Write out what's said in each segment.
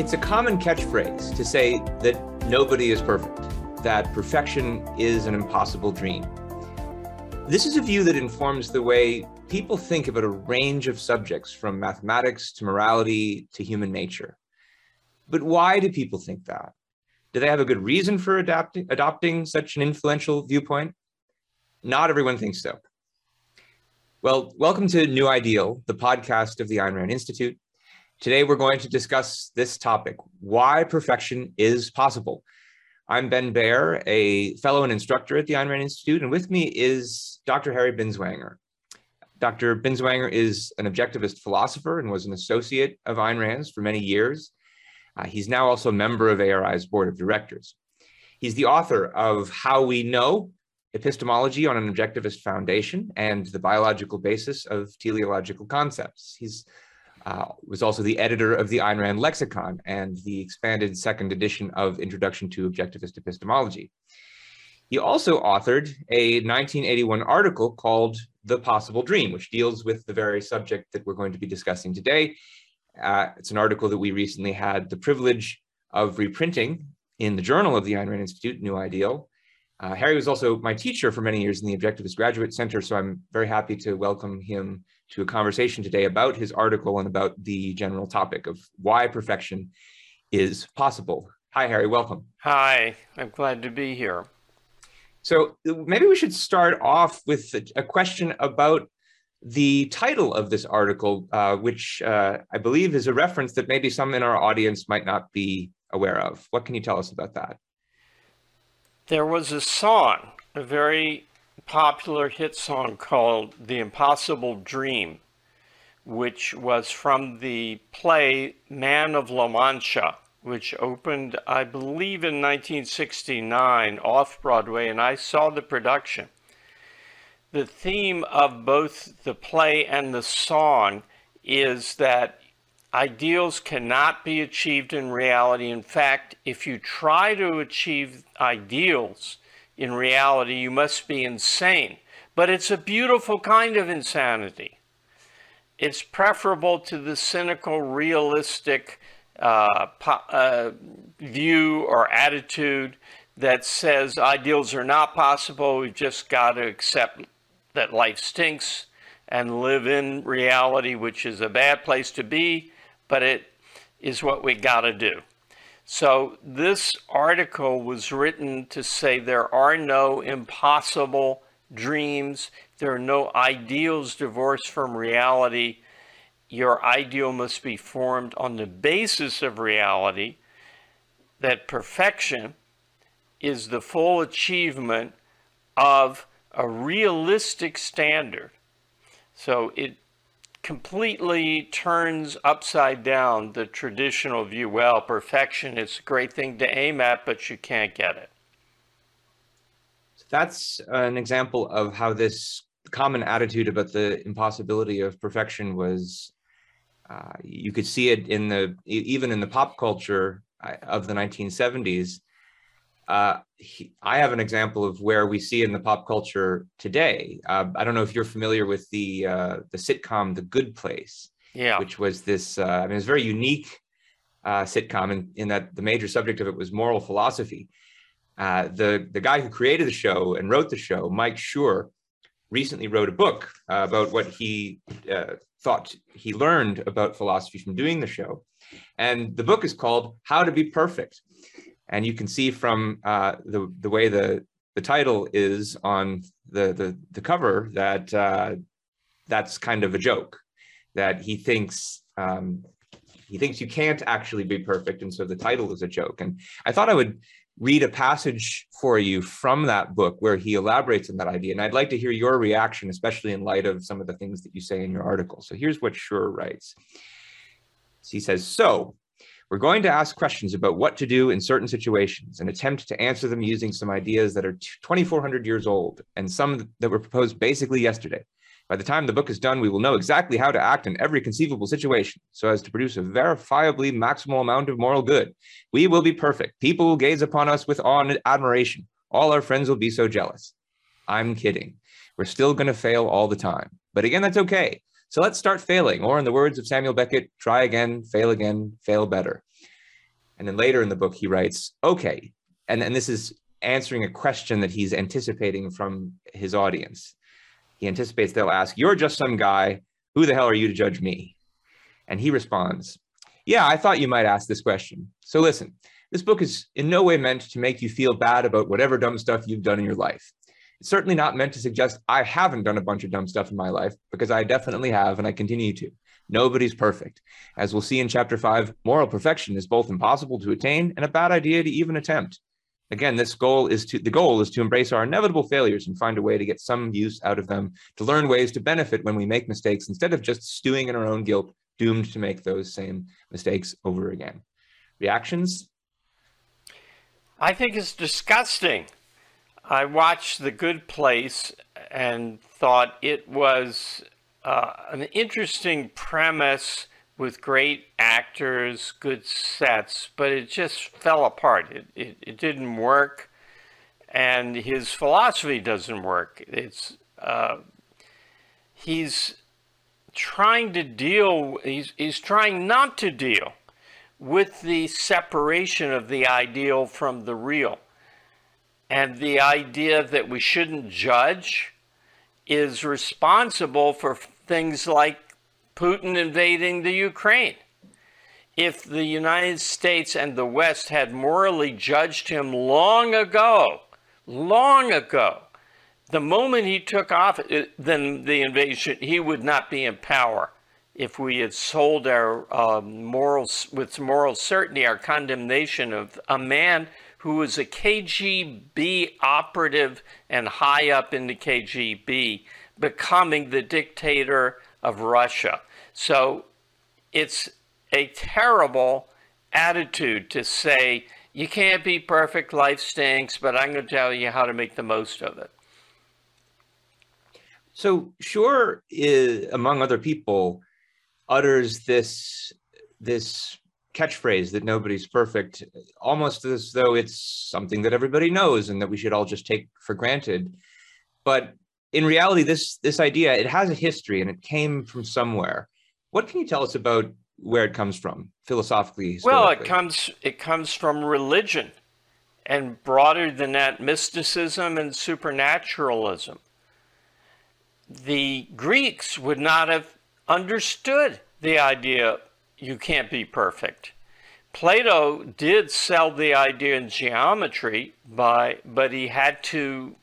It's a common catchphrase to say that nobody is perfect, that perfection is an impossible dream. This is a view that informs the way people think about a range of subjects from mathematics to morality to human nature. But why do people think that? Do they have a good reason for adapting, adopting such an influential viewpoint? Not everyone thinks so. Well, welcome to New Ideal, the podcast of the Ayn Rand Institute. Today, we're going to discuss this topic why perfection is possible. I'm Ben Bayer, a fellow and instructor at the Ayn Rand Institute, and with me is Dr. Harry Binswanger. Dr. Binswanger is an objectivist philosopher and was an associate of Ayn Rand's for many years. Uh, he's now also a member of ARI's board of directors. He's the author of How We Know Epistemology on an Objectivist Foundation and the Biological Basis of Teleological Concepts. He's uh, was also the editor of the Ayn Rand Lexicon and the expanded second edition of Introduction to Objectivist Epistemology. He also authored a 1981 article called The Possible Dream, which deals with the very subject that we're going to be discussing today. Uh, it's an article that we recently had the privilege of reprinting in the Journal of the Ayn Rand Institute, New Ideal. Uh, Harry was also my teacher for many years in the Objectivist Graduate Center, so I'm very happy to welcome him to a conversation today about his article and about the general topic of why perfection is possible. Hi, Harry, welcome. Hi, I'm glad to be here. So maybe we should start off with a question about the title of this article, uh, which uh, I believe is a reference that maybe some in our audience might not be aware of. What can you tell us about that? There was a song, a very popular hit song called The Impossible Dream, which was from the play Man of La Mancha, which opened, I believe, in 1969 off Broadway, and I saw the production. The theme of both the play and the song is that ideals cannot be achieved in reality. In fact, if you try to achieve ideals, in reality, you must be insane. But it's a beautiful kind of insanity. It's preferable to the cynical, realistic uh, uh, view or attitude that says ideals are not possible. We've just got to accept that life stinks and live in reality, which is a bad place to be, but it is what we got to do. So this article was written to say there are no impossible dreams. There are no ideals divorced from reality. Your ideal must be formed on the basis of reality, that perfection is the full achievement of a realistic standard. So it completely turns upside down the traditional view. Well, perfection is a great thing to aim at, but you can't get it. That's an example of how this common attitude about the impossibility of perfection was. Uh, you could see it in the even in the pop culture uh, of the 1970s uh, he, I have an example of where we see in the pop culture today. Uh, I don't know if you're familiar with the uh, the sitcom The Good Place, yeah, which was this. Uh, I mean, it's very unique uh, sitcom in, in that the major subject of it was moral philosophy. Uh, the the guy who created the show and wrote the show, Mike Schur, recently wrote a book about what he thought he learned about philosophy from doing the show, and the book is called How to Be Perfect and you can see from uh, the, the way the, the title is on the, the, the cover that uh, that's kind of a joke, that he thinks um, he thinks you can't actually be perfect. And so the title is a joke. And I thought I would read a passage for you from that book where he elaborates on that idea. And I'd like to hear your reaction, especially in light of some of the things that you say in your article. So here's what Schur writes. He says, so we're going to ask questions about what to do in certain situations and attempt to answer them using some ideas that are 2,400 years old and some that were proposed basically yesterday. By the time the book is done, we will know exactly how to act in every conceivable situation so as to produce a verifiably maximal amount of moral good. We will be perfect. People will gaze upon us with awe and admiration. All our friends will be so jealous. I'm kidding. We're still going to fail all the time. But again, that's okay. So let's start failing, or in the words of Samuel Beckett, try again, fail again, fail better. And then later in the book, he writes, okay, and, and this is answering a question that he's anticipating from his audience. He anticipates they'll ask, You're just some guy. Who the hell are you to judge me? And he responds, Yeah, I thought you might ask this question. So listen, this book is in no way meant to make you feel bad about whatever dumb stuff you've done in your life. It's certainly not meant to suggest I haven't done a bunch of dumb stuff in my life, because I definitely have and I continue to. Nobody's perfect. As we'll see in chapter five, moral perfection is both impossible to attain and a bad idea to even attempt. Again, this goal is to the goal is to embrace our inevitable failures and find a way to get some use out of them, to learn ways to benefit when we make mistakes instead of just stewing in our own guilt, doomed to make those same mistakes over again. Reactions? I think it's disgusting. I watched The Good Place and thought it was uh, an interesting premise with great actors, good sets, but it just fell apart. It, it, it didn't work, and his philosophy doesn't work. It's uh, he's trying to deal. He's he's trying not to deal with the separation of the ideal from the real, and the idea that we shouldn't judge is responsible for things like Putin invading the Ukraine. If the United States and the West had morally judged him long ago, long ago, the moment he took off, uh, then the invasion, he would not be in power. If we had sold our um, morals with moral certainty, our condemnation of a man who was a KGB operative and high up in the KGB, becoming the dictator of Russia. So it's a terrible attitude to say, you can't be perfect, life stinks, but I'm going to tell you how to make the most of it. So Schur, is, among other people, utters this this catchphrase that nobody's perfect, almost as though it's something that everybody knows and that we should all just take for granted. But in reality, this this idea it has a history and it came from somewhere. What can you tell us about where it comes from philosophically? Well, it comes it comes from religion, and broader than that, mysticism and supernaturalism. The Greeks would not have understood the idea you can't be perfect. Plato did sell the idea in geometry by, but he had to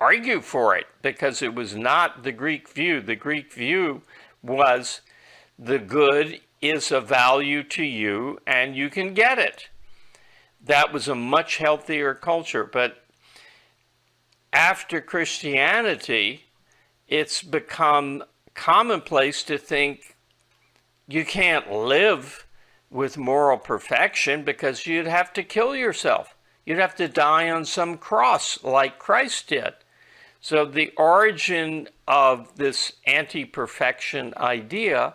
argue for it because it was not the Greek view. The Greek view was the good is of value to you and you can get it. That was a much healthier culture. But after Christianity, it's become commonplace to think you can't live with moral perfection because you'd have to kill yourself. You'd have to die on some cross like Christ did. So the origin of this anti perfection idea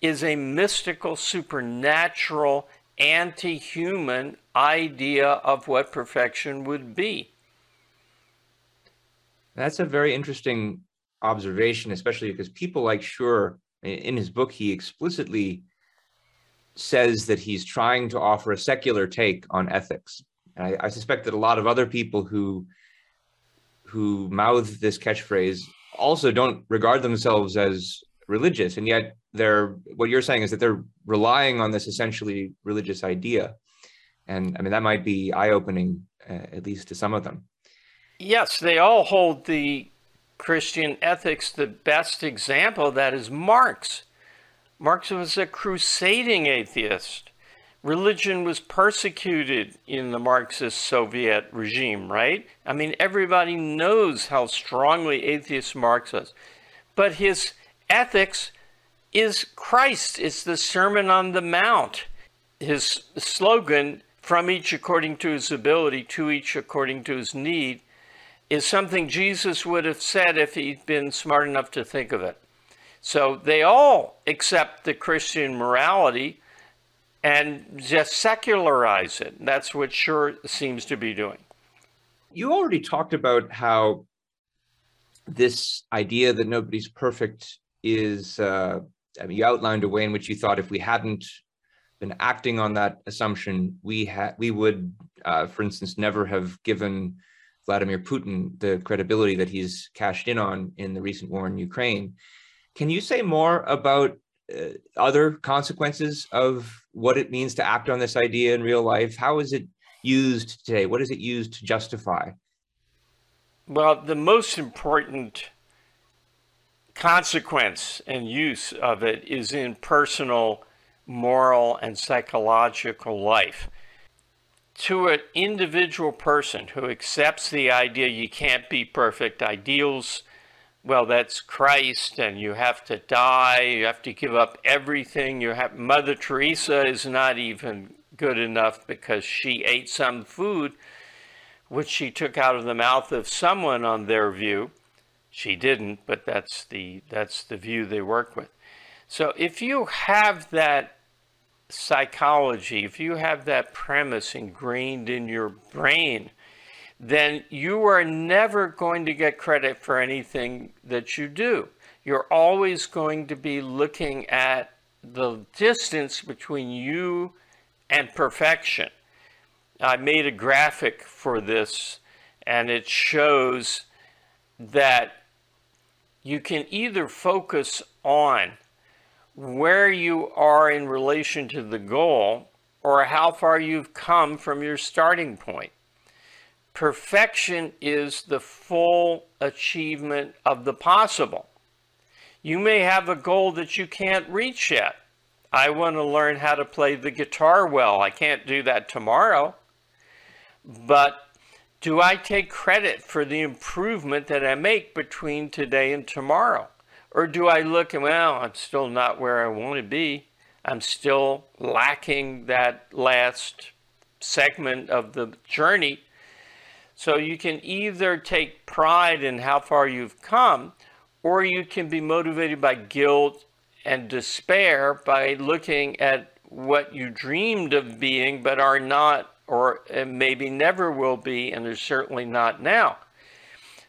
is a mystical, supernatural, anti human idea of what perfection would be. That's a very interesting observation, especially because people like Schur, in his book, he explicitly says that he's trying to offer a secular take on ethics. And I, I suspect that a lot of other people who who mouth this catchphrase also don't regard themselves as religious. And yet they're what you're saying is that they're relying on this essentially religious idea. And i mean that might be eye-opening uh, at least to some of them. Yes they all hold the christian ethics the best example of that is marx marx was a crusading atheist religion was persecuted in the Marxist Soviet regime, right? I mean, everybody knows how strongly atheist Marx was. But his ethics is Christ, it's the Sermon on the Mount. His slogan, from each according to his ability, to each according to his need, is something Jesus would have said if he'd been smart enough to think of it. So they all accept the Christian morality and just secularize it. That's what Schur seems to be doing. You already talked about how this idea that nobody's perfect is, uh, I mean, you outlined a way in which you thought if we hadn't been acting on that assumption, we had we would, uh, for instance, never have given Vladimir Putin the credibility that he's cashed in on in the recent war in Ukraine. Can you say more about uh, other consequences of what it means to act on this idea in real life? How is it used today? What is it used to justify? Well, the most important consequence and use of it is in personal, moral, and psychological life. To an individual person who accepts the idea you can't be perfect, ideals well, that's Christ, and you have to die, you have to give up everything. You have Mother Teresa is not even good enough because she ate some food which she took out of the mouth of someone on their view. She didn't, but that's the that's the view they work with. So if you have that psychology, if you have that premise ingrained in your brain, then you are never going to get credit for anything that you do. You're always going to be looking at the distance between you and perfection. I made a graphic for this, and it shows that you can either focus on where you are in relation to the goal or how far you've come from your starting point. Perfection is the full achievement of the possible. You may have a goal that you can't reach yet. I want to learn how to play the guitar well. I can't do that tomorrow. But do I take credit for the improvement that I make between today and tomorrow? Or do I look and, well, I'm still not where I want to be. I'm still lacking that last segment of the journey. So you can either take pride in how far you've come, or you can be motivated by guilt and despair by looking at what you dreamed of being but are not, or maybe never will be, and are certainly not now.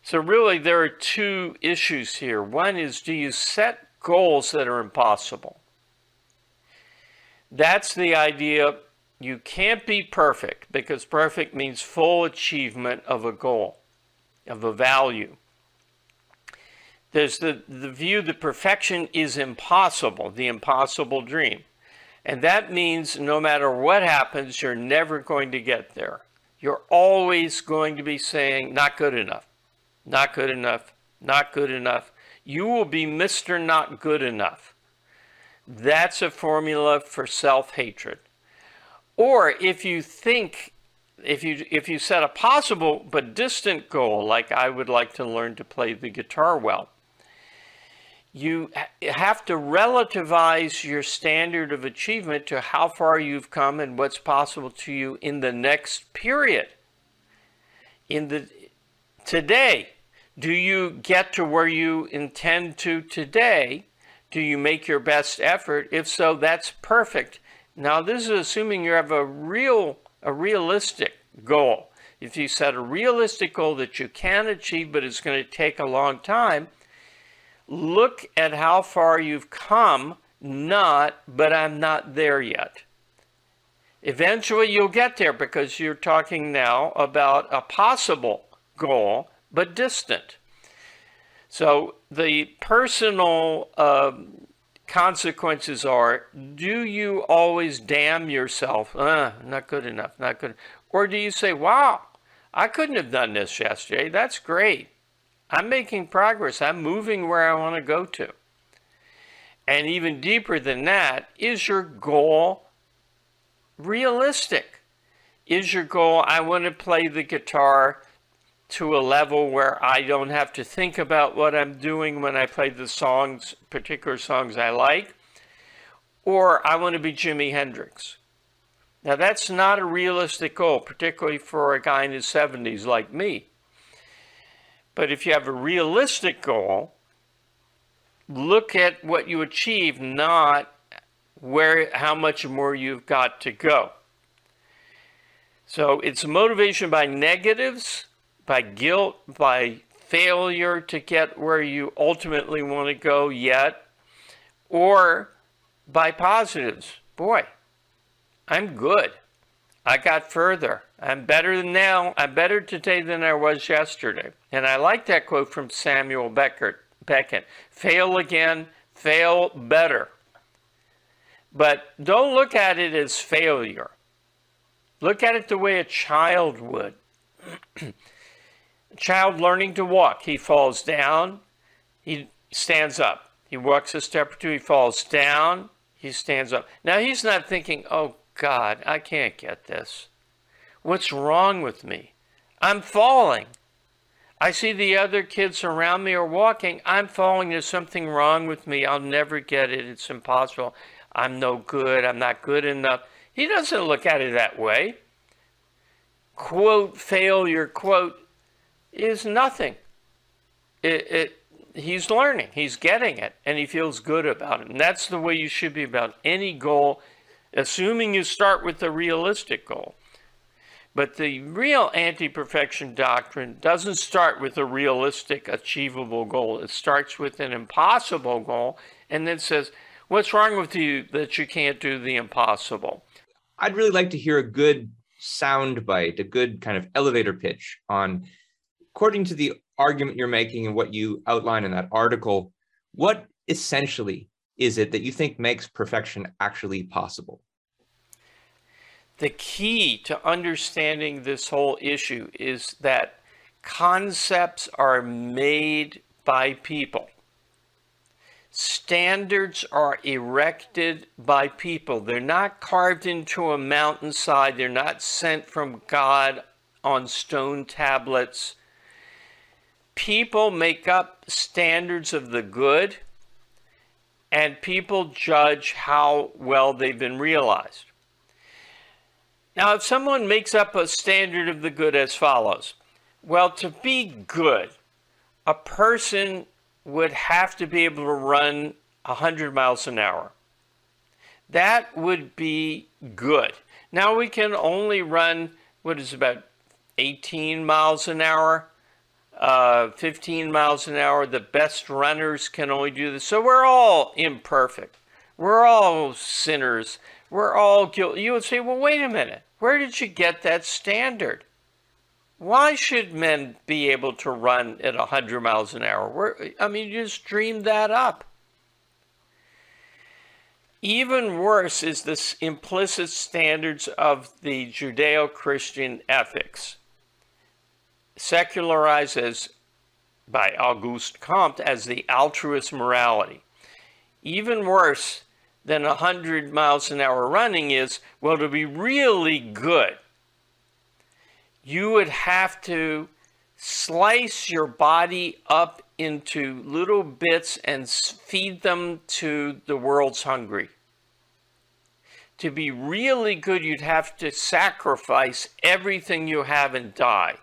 So, really, there are two issues here. One is do you set goals that are impossible? That's the idea you can't be perfect because perfect means full achievement of a goal, of a value. There's the, the view that perfection is impossible, the impossible dream. And that means no matter what happens, you're never going to get there. You're always going to be saying, not good enough, not good enough, not good enough. You will be Mr. Not Good Enough. That's a formula for self hatred. Or if you think, if you, if you set a possible but distant goal, like I would like to learn to play the guitar well, you have to relativize your standard of achievement to how far you've come and what's possible to you in the next period. In the today, do you get to where you intend to today? Do you make your best effort? If so, that's perfect. Now, this is assuming you have a real, a realistic goal. If you set a realistic goal that you can achieve, but it's going to take a long time, look at how far you've come, not, but I'm not there yet. Eventually, you'll get there because you're talking now about a possible goal, but distant. So the personal um, consequences are do you always damn yourself? Uh, not good enough not good or do you say wow i couldn't have done this yesterday. That's great. I'm making progress. I'm moving where i want to go to. And even deeper than that is your goal realistic? Is your goal i want to play the guitar to a level where I don't have to think about what I'm doing when I play the songs, particular songs I like, or I want to be Jimi Hendrix. Now, that's not a realistic goal, particularly for a guy in his 70s like me. But if you have a realistic goal, look at what you achieve, not where how much more you've got to go. So it's motivation by negatives by guilt, by failure to get where you ultimately want to go yet, or by positives. Boy, I'm good. I got further. I'm better than now. I'm better today than I was yesterday. And I like that quote from Samuel Beckett. Beckett. Fail again, fail better. But don't look at it as failure. Look at it the way a child would. child learning to walk. He falls down, he stands up. He walks a step or two, he falls down, he stands up. Now he's not thinking, oh God, I can't get this. What's wrong with me? I'm falling. I see the other kids around me are walking. I'm falling. There's something wrong with me. I'll never get it. It's impossible. I'm no good. I'm not good enough. He doesn't look at it that way. Quote, failure, quote, is nothing. It, it, he's learning, he's getting it, and he feels good about it. And that's the way you should be about any goal, assuming you start with a realistic goal. But the real anti perfection doctrine doesn't start with a realistic, achievable goal. It starts with an impossible goal and then says, What's wrong with you that you can't do the impossible? I'd really like to hear a good sound bite, a good kind of elevator pitch on, according to the argument you're making and what you outline in that article, what essentially is it that you think makes perfection actually possible? The key to understanding this whole issue is that concepts are made by people. Standards are erected by people. They're not carved into a mountainside. They're not sent from God on stone tablets. People make up standards of the good, and people judge how well they've been realized. Now, if someone makes up a standard of the good as follows well, to be good, a person would have to be able to run 100 miles an hour. That would be good. Now we can only run, what is about 18 miles an hour, uh, 15 miles an hour. The best runners can only do this. So we're all imperfect. We're all sinners. We're all guilty. You would say, well, wait a minute. Where did you get that standard? Why should men be able to run at 100 miles an hour? Where, I mean, you just dreamed that up. Even worse is the implicit standards of the Judeo Christian ethics, secularized as by Auguste Comte as the altruist morality. Even worse than 100 miles an hour running is well, to be really good, you would have to slice your body up into little bits and feed them to the world's hungry. To be really good, you'd have to sacrifice everything you have and die.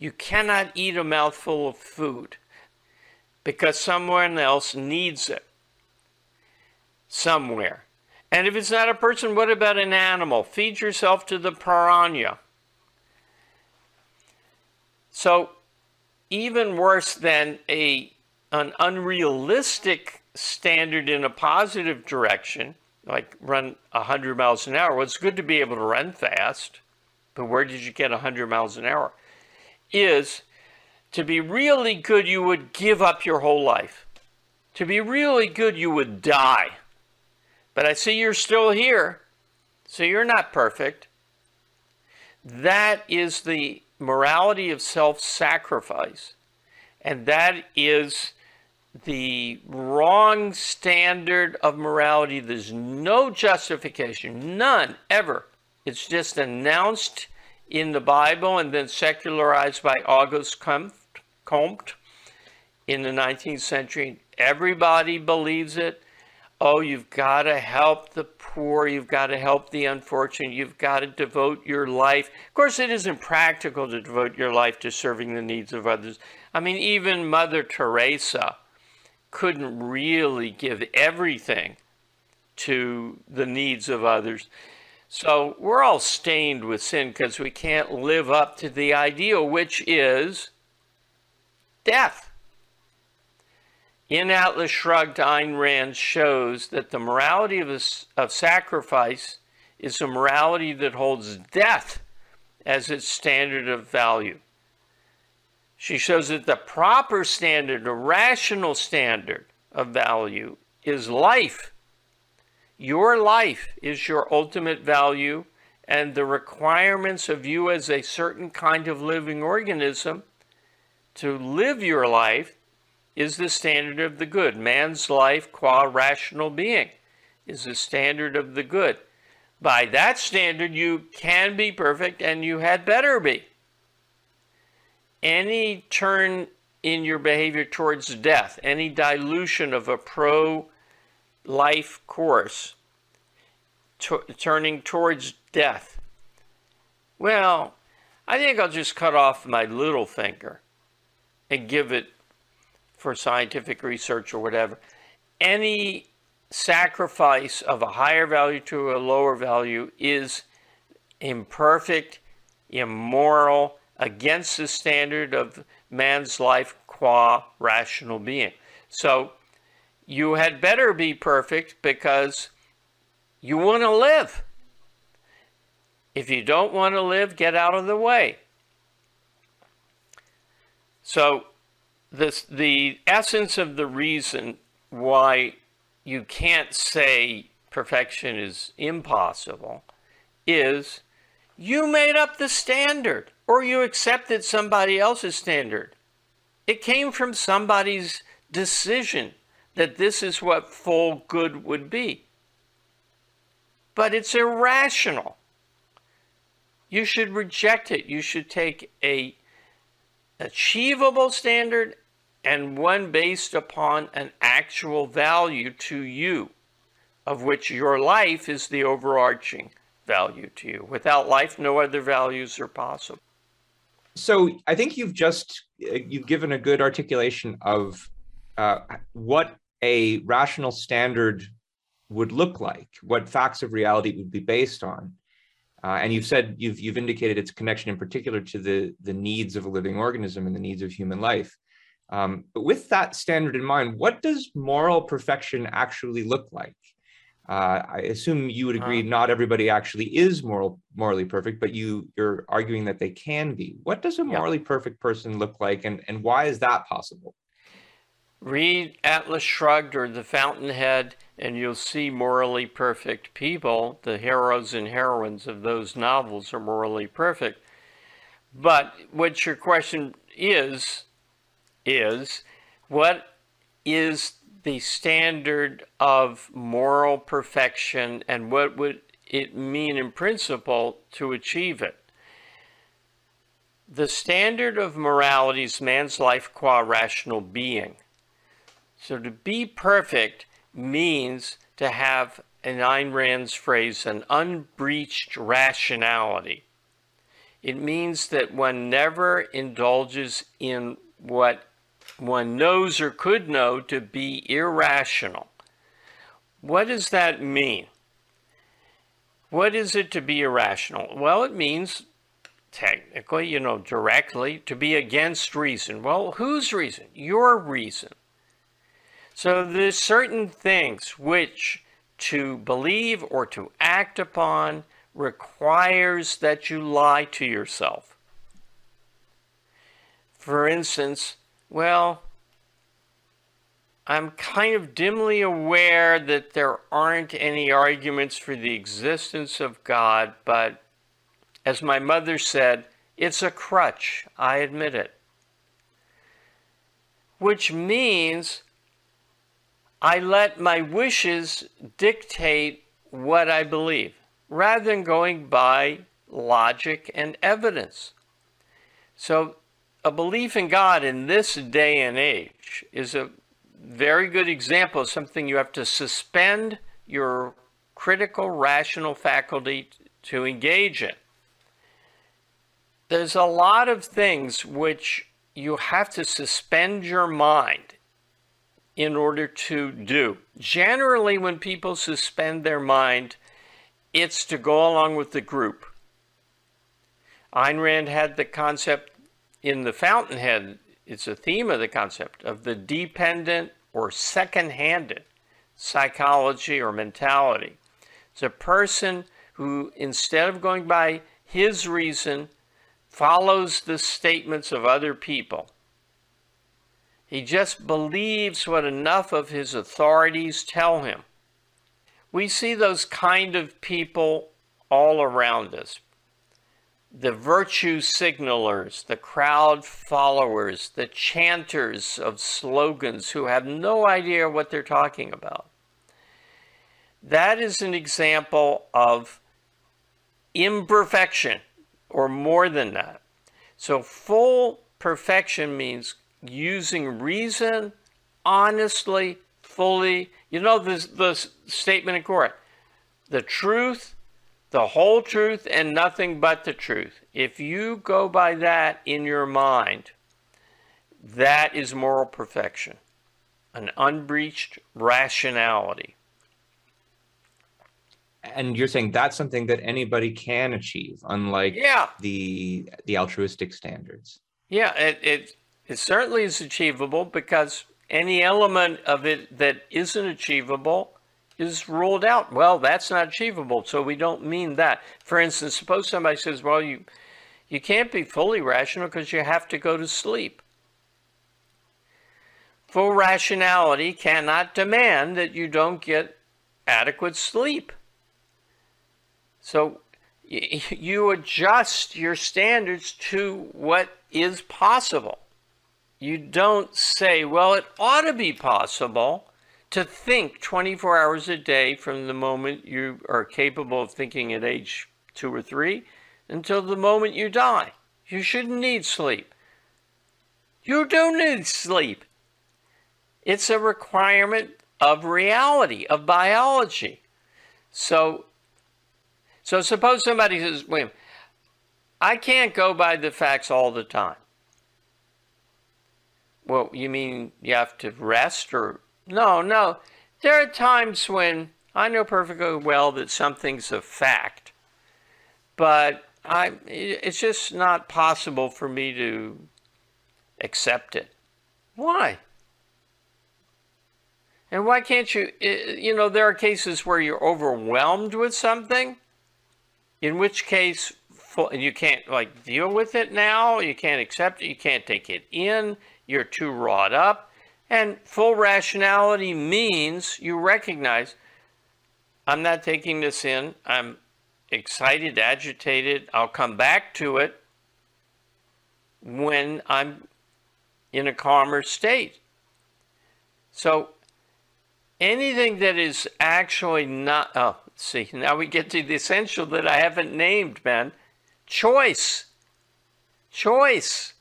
You cannot eat a mouthful of food because someone else needs it somewhere. And if it's not a person, what about an animal? Feed yourself to the piranha. So, even worse than a, an unrealistic standard in a positive direction, like run 100 miles an hour, well, it's good to be able to run fast, but where did you get 100 miles an hour? Is to be really good, you would give up your whole life. To be really good, you would die. But I see you're still here, so you're not perfect. That is the morality of self sacrifice. And that is the wrong standard of morality. There's no justification, none ever. It's just announced in the Bible and then secularized by Auguste Comte in the 19th century. Everybody believes it oh, you've got to help the poor, you've got to help the unfortunate, you've got to devote your life. Of course, it isn't practical to devote your life to serving the needs of others. I mean, even Mother Teresa couldn't really give everything to the needs of others. So we're all stained with sin because we can't live up to the ideal, which is death. In Atlas Shrugged, Ayn Rand shows that the morality of, of sacrifice is a morality that holds death as its standard of value. She shows that the proper standard, a rational standard of value, is life. Your life is your ultimate value, and the requirements of you as a certain kind of living organism to live your life is the standard of the good. Man's life, qua rational being, is the standard of the good. By that standard, you can be perfect and you had better be. Any turn in your behavior towards death, any dilution of a pro life course, turning towards death, well, I think I'll just cut off my little finger and give it for scientific research or whatever. Any sacrifice of a higher value to a lower value is imperfect, immoral, against the standard of man's life qua rational being. So you had better be perfect because you want to live. If you don't want to live, get out of the way. So this the essence of the reason why you can't say perfection is impossible is you made up the standard or you accepted somebody else's standard. It came from somebody's decision that this is what full good would be. But it's irrational. You should reject it. You should take a achievable standard and one based upon an actual value to you, of which your life is the overarching value to you. Without life, no other values are possible. So I think you've just uh, you've given a good articulation of uh, what a rational standard would look like, what facts of reality would be based on. Uh, and you've said you've you've indicated its connection in particular to the the needs of a living organism and the needs of human life. Um, but with that standard in mind, what does moral perfection actually look like? Uh, I assume you would agree uh, not everybody actually is moral morally perfect, but you you're arguing that they can be. What does a morally yeah. perfect person look like, and and why is that possible? Read Atlas Shrugged or The Fountainhead, and you'll see morally perfect people. The heroes and heroines of those novels are morally perfect. But what your question is, is what is the standard of moral perfection and what would it mean in principle to achieve it? The standard of morality is man's life qua rational being. So to be perfect means to have, in Ayn Rand's phrase, an unbreached rationality. It means that one never indulges in what one knows or could know to be irrational. What does that mean? What is it to be irrational? Well, it means technically, you know, directly, to be against reason. Well, whose reason? Your reason. So there's certain things which to believe or to act upon requires that you lie to yourself. For instance, well, I'm kind of dimly aware that there aren't any arguments for the existence of God, but as my mother said, it's a crutch. I admit it. Which means I let my wishes dictate what I believe rather than going by logic and evidence. So a belief in God in this day and age is a very good example of something you have to suspend your critical rational faculty to engage in. There's a lot of things which you have to suspend your mind in order to do. Generally, when people suspend their mind, it's to go along with the group. Ayn Rand had the concept in the Fountainhead, it's a theme of the concept of the dependent or second handed psychology or mentality. It's a person who, instead of going by his reason, follows the statements of other people. He just believes what enough of his authorities tell him. We see those kind of people all around us. The virtue signalers, the crowd followers, the chanters of slogans who have no idea what they're talking about. That is an example of imperfection or more than that. So, full perfection means using reason honestly, fully. You know the, the statement in court the truth, the whole truth, and nothing but the truth. If you go by that in your mind, that is moral perfection, an unbreached rationality and you're saying that's something that anybody can achieve unlike yeah. the the altruistic standards yeah it, it it certainly is achievable because any element of it that isn't achievable is ruled out. Well that's not achievable so we don't mean that. For instance suppose somebody says well you you can't be fully rational because you have to go to sleep. Full rationality cannot demand that you don't get adequate sleep. So you adjust your standards to what is possible. You don't say, well, it ought to be possible to think 24 hours a day from the moment you are capable of thinking at age two or three until the moment you die. You shouldn't need sleep. You do need sleep. It's a requirement of reality, of biology. So so suppose somebody says, wait, I can't go by the facts all the time. Well, you mean you have to rest or? No, no. There are times when I know perfectly well that something's a fact, but I, it's just not possible for me to accept it. Why? And why can't you? You know, there are cases where you're overwhelmed with something in which case you can't like deal with it now, you can't accept it, you can't take it in, you're too wrought up. And full rationality means you recognize I'm not taking this in, I'm excited, agitated, I'll come back to it when I'm in a calmer state. So anything that is actually not, oh, See, now we get to the essential that I haven't named, man. Choice. Choice.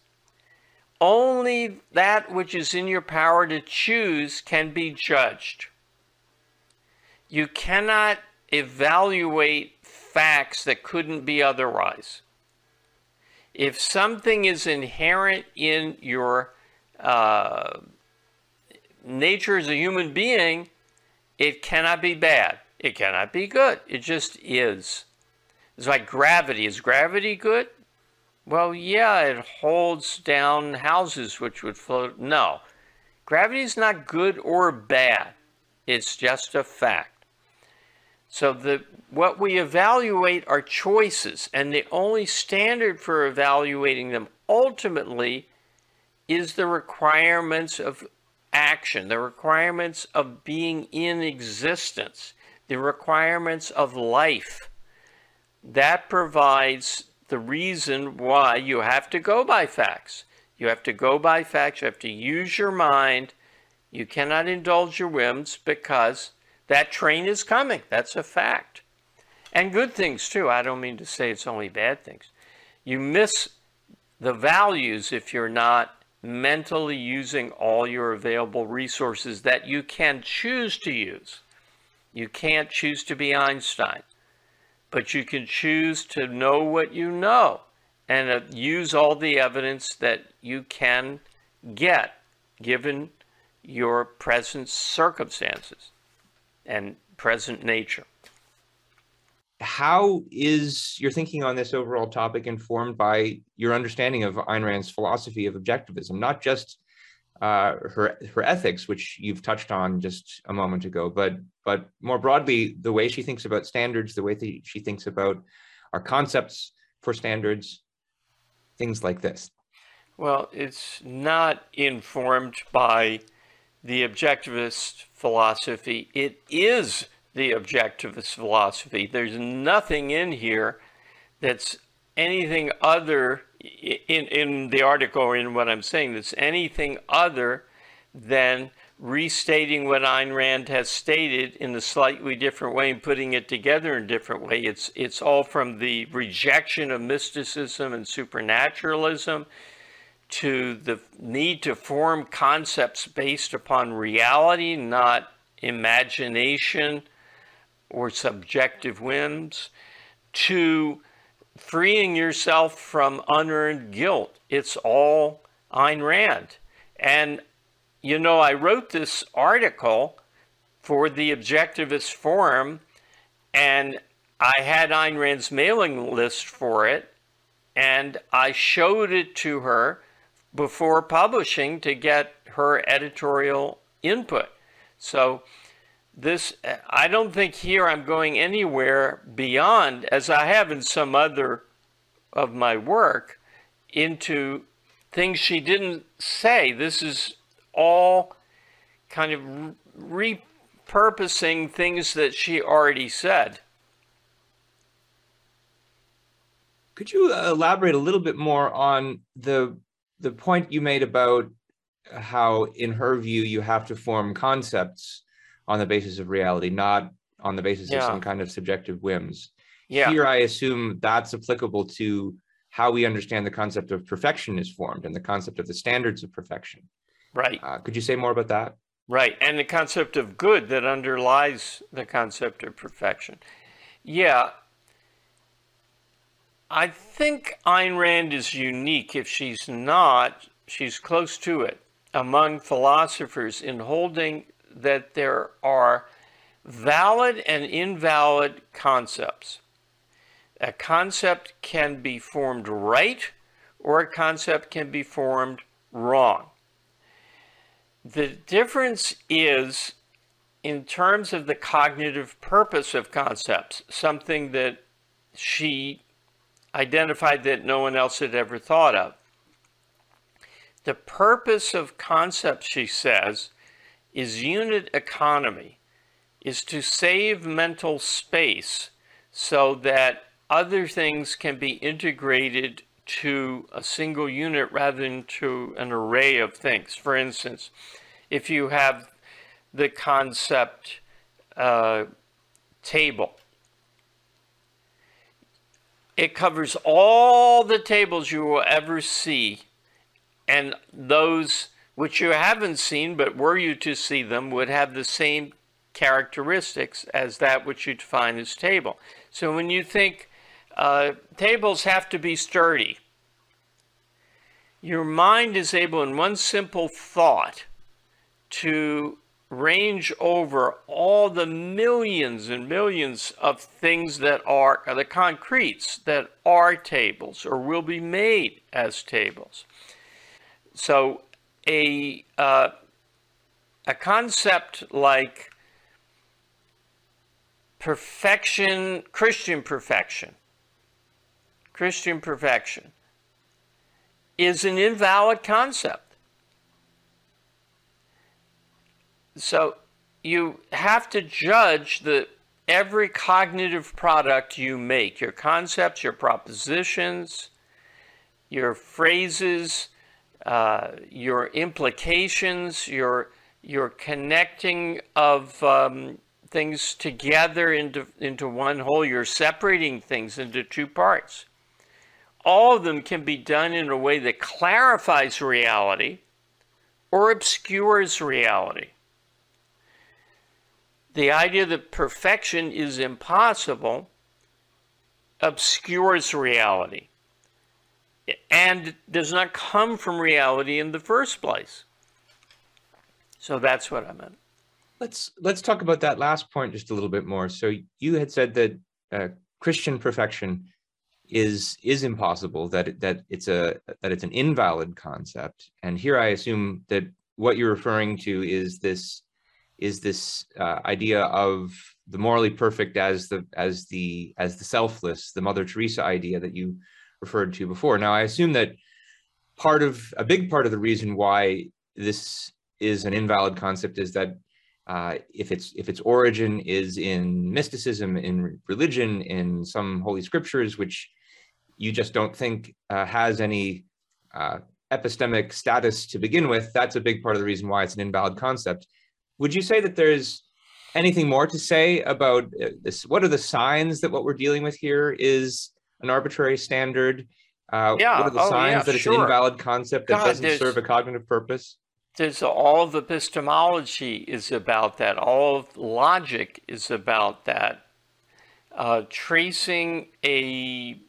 Only that which is in your power to choose can be judged. You cannot evaluate facts that couldn't be otherwise. If something is inherent in your uh, nature as a human being, it cannot be bad. It cannot be good. It just is. It's like gravity. Is gravity good? Well, yeah, it holds down houses which would float. No. Gravity is not good or bad. It's just a fact. So the what we evaluate are choices, and the only standard for evaluating them ultimately is the requirements of action, the requirements of being in existence the requirements of life. That provides the reason why you have to go by facts. You have to go by facts. You have to use your mind. You cannot indulge your whims because that train is coming. That's a fact. And good things too. I don't mean to say it's only bad things. You miss the values if you're not mentally using all your available resources that you can choose to use. You can't choose to be Einstein, but you can choose to know what you know and uh, use all the evidence that you can get given your present circumstances and present nature. How is your thinking on this overall topic informed by your understanding of Ayn Rand's philosophy of objectivism, not just uh, her her ethics, which you've touched on just a moment ago, but but more broadly, the way she thinks about standards, the way th- she thinks about our concepts for standards, things like this. Well, it's not informed by the objectivist philosophy. It is the objectivist philosophy. There's nothing in here that's anything other in, in the article or in what I'm saying that's anything other than restating what Ayn Rand has stated in a slightly different way and putting it together in a different way. It's it's all from the rejection of mysticism and supernaturalism to the need to form concepts based upon reality, not imagination or subjective whims, to freeing yourself from unearned guilt. It's all Ayn Rand. And, you know, I wrote this article for the Objectivist Forum, and I had Ayn Rand's mailing list for it, and I showed it to her before publishing to get her editorial input. So, this I don't think here I'm going anywhere beyond, as I have in some other of my work, into things she didn't say. This is all kind of repurposing things that she already said. Could you uh, elaborate a little bit more on the the point you made about how, in her view, you have to form concepts on the basis of reality, not on the basis yeah. of some kind of subjective whims. Yeah. Here, I assume that's applicable to how we understand the concept of perfection is formed and the concept of the standards of perfection. Right. Uh, could you say more about that? Right. And the concept of good that underlies the concept of perfection. Yeah. I think Ayn Rand is unique. If she's not, she's close to it among philosophers in holding that there are valid and invalid concepts. A concept can be formed right or a concept can be formed wrong. The difference is in terms of the cognitive purpose of concepts, something that she identified that no one else had ever thought of. The purpose of concepts, she says, is unit economy, is to save mental space so that other things can be integrated to a single unit rather than to an array of things. For instance, if you have the concept uh, table, it covers all the tables you will ever see and those which you haven't seen, but were you to see them, would have the same characteristics as that which you define as table. So when you think uh, tables have to be sturdy, your mind is able, in one simple thought, to range over all the millions and millions of things that are the concretes that are tables or will be made as tables. So a uh, a concept like perfection, Christian perfection, Christian perfection, is an invalid concept. So you have to judge the every cognitive product you make, your concepts, your propositions, your phrases, uh, your implications, your your connecting of um, things together into into one whole. You're separating things into two parts. All of them can be done in a way that clarifies reality or obscures reality. The idea that perfection is impossible obscures reality and does not come from reality in the first place. So that's what I meant. Let's let's talk about that last point just a little bit more. So you had said that uh, Christian perfection is is impossible. That that it's a that it's an invalid concept. And here I assume that what you're referring to is this is this uh, idea of the morally perfect as the as the as the selfless, the Mother Teresa idea that you referred to before. Now, I assume that part of a big part of the reason why this is an invalid concept is that uh, if its if its origin is in mysticism, in religion, in some holy scriptures, which you just don't think uh, has any uh, epistemic status to begin with, that's a big part of the reason why it's an invalid concept. Would you say that there's anything more to say about uh, this? What are the signs that what we're dealing with here is an arbitrary standard? Uh, yeah. What are the oh, signs yeah, that it's sure. an invalid concept that God, doesn't serve a cognitive purpose? There's all of epistemology is about that. All of logic is about that. Uh, tracing a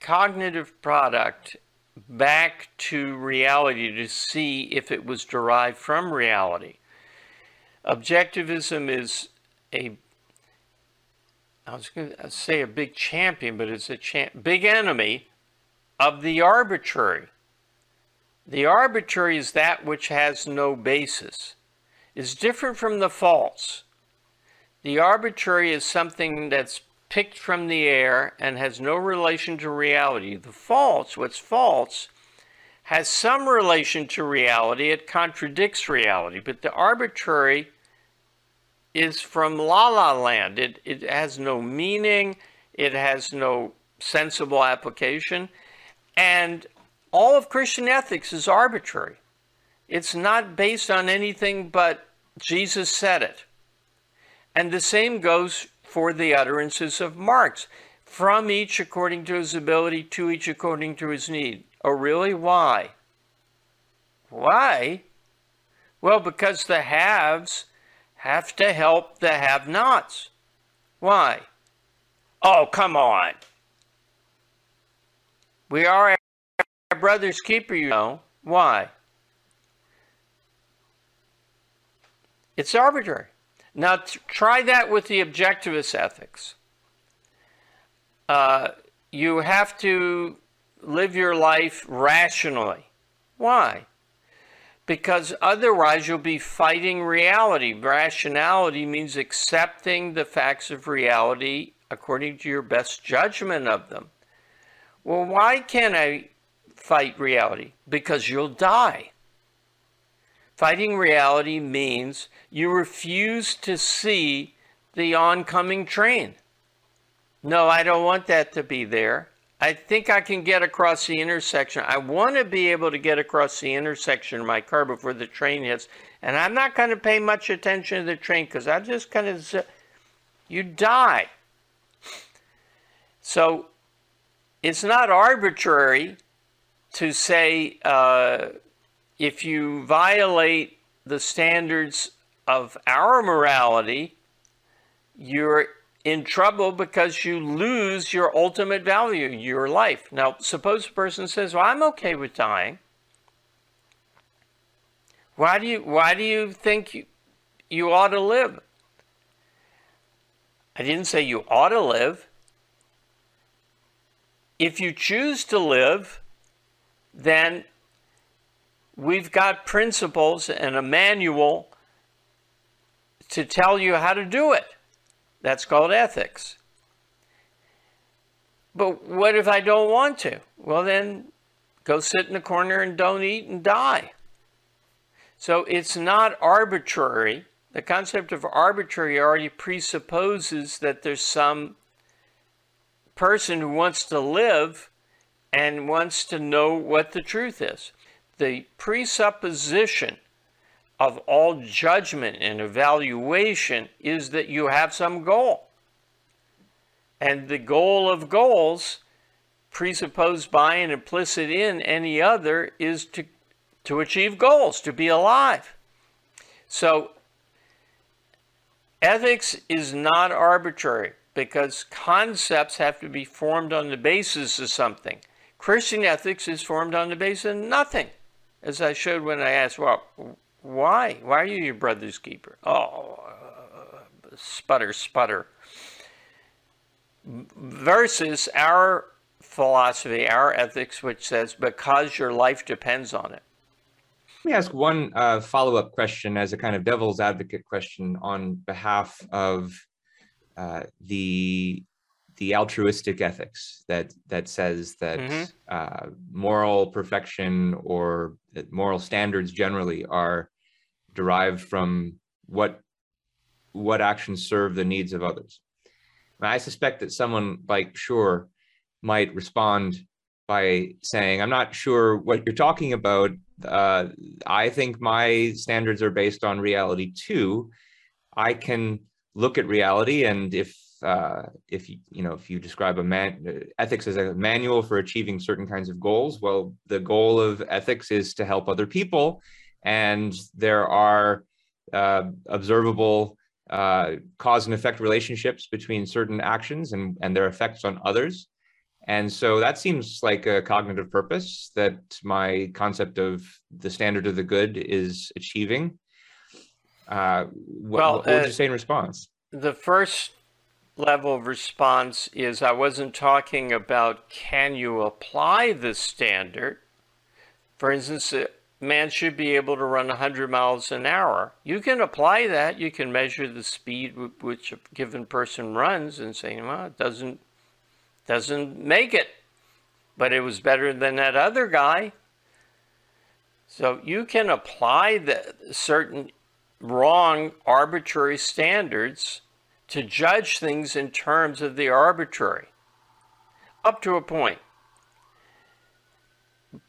cognitive product back to reality to see if it was derived from reality. Objectivism is a I was going to uh, say a big champion, but it's a big enemy of the arbitrary. The arbitrary is that which has no basis. It's different from the false. The arbitrary is something that's picked from the air and has no relation to reality. The false, what's false, has some relation to reality. It contradicts reality. But the arbitrary is from la la land. It, it has no meaning, it has no sensible application. And all of Christian ethics is arbitrary. It's not based on anything but Jesus said it. And the same goes for the utterances of Marx from each according to his ability, to each according to his need. Oh, really? Why? Why? Well, because the haves have to help the have nots. Why? Oh, come on. We are our brother's keeper, you know. Why? It's arbitrary. Now, try that with the objectivist ethics. Uh, you have to live your life rationally. Why? Because otherwise, you'll be fighting reality. Rationality means accepting the facts of reality according to your best judgment of them. Well, why can't I fight reality? Because you'll die. Fighting reality means you refuse to see the oncoming train. No, I don't want that to be there. I think I can get across the intersection. I want to be able to get across the intersection of my car before the train hits. And I'm not going to pay much attention to the train because I just kind of, z- you die. So it's not arbitrary to say uh, if you violate the standards of our morality, you're in trouble because you lose your ultimate value, your life. Now, suppose a person says, "Well, I'm okay with dying." Why do you Why do you think you, you ought to live? I didn't say you ought to live. If you choose to live, then we've got principles and a manual to tell you how to do it. That's called ethics. But what if I don't want to? Well, then go sit in the corner and don't eat and die. So it's not arbitrary. The concept of arbitrary already presupposes that there's some person who wants to live and wants to know what the truth is. The presupposition of all judgment and evaluation is that you have some goal. And the goal of goals, presupposed by and implicit in any other, is to, to achieve goals, to be alive. So, ethics is not arbitrary because concepts have to be formed on the basis of something. Christian ethics is formed on the basis of nothing, as I showed when I asked, well, why? Why are you your brother's keeper? Oh, uh, sputter, sputter. Versus our philosophy, our ethics, which says, because your life depends on it. Let me ask one uh, follow-up question as a kind of devil's advocate question on behalf of uh, the the altruistic ethics that that says that mm-hmm. uh, moral perfection or moral standards generally are derived from what what actions serve the needs of others. I suspect that someone like Schur might respond by saying, "I'm not sure what you're talking about. Uh, I think my standards are based on reality too. I can look at reality, and if uh, if you know if you describe a man ethics as a manual for achieving certain kinds of goals, well, the goal of ethics is to help other people, and there are uh, observable uh, cause and effect relationships between certain actions and, and their effects on others. And so that seems like a cognitive purpose that my concept of the standard of the good is achieving. Uh, what, well, what would uh, you say in response? The first level of response is I wasn't talking about can you apply the standard. For instance, man should be able to run 100 miles an hour. You can apply that. You can measure the speed which a given person runs and say, well, it doesn't, doesn't make it, but it was better than that other guy. So you can apply the certain wrong arbitrary standards to judge things in terms of the arbitrary up to a point.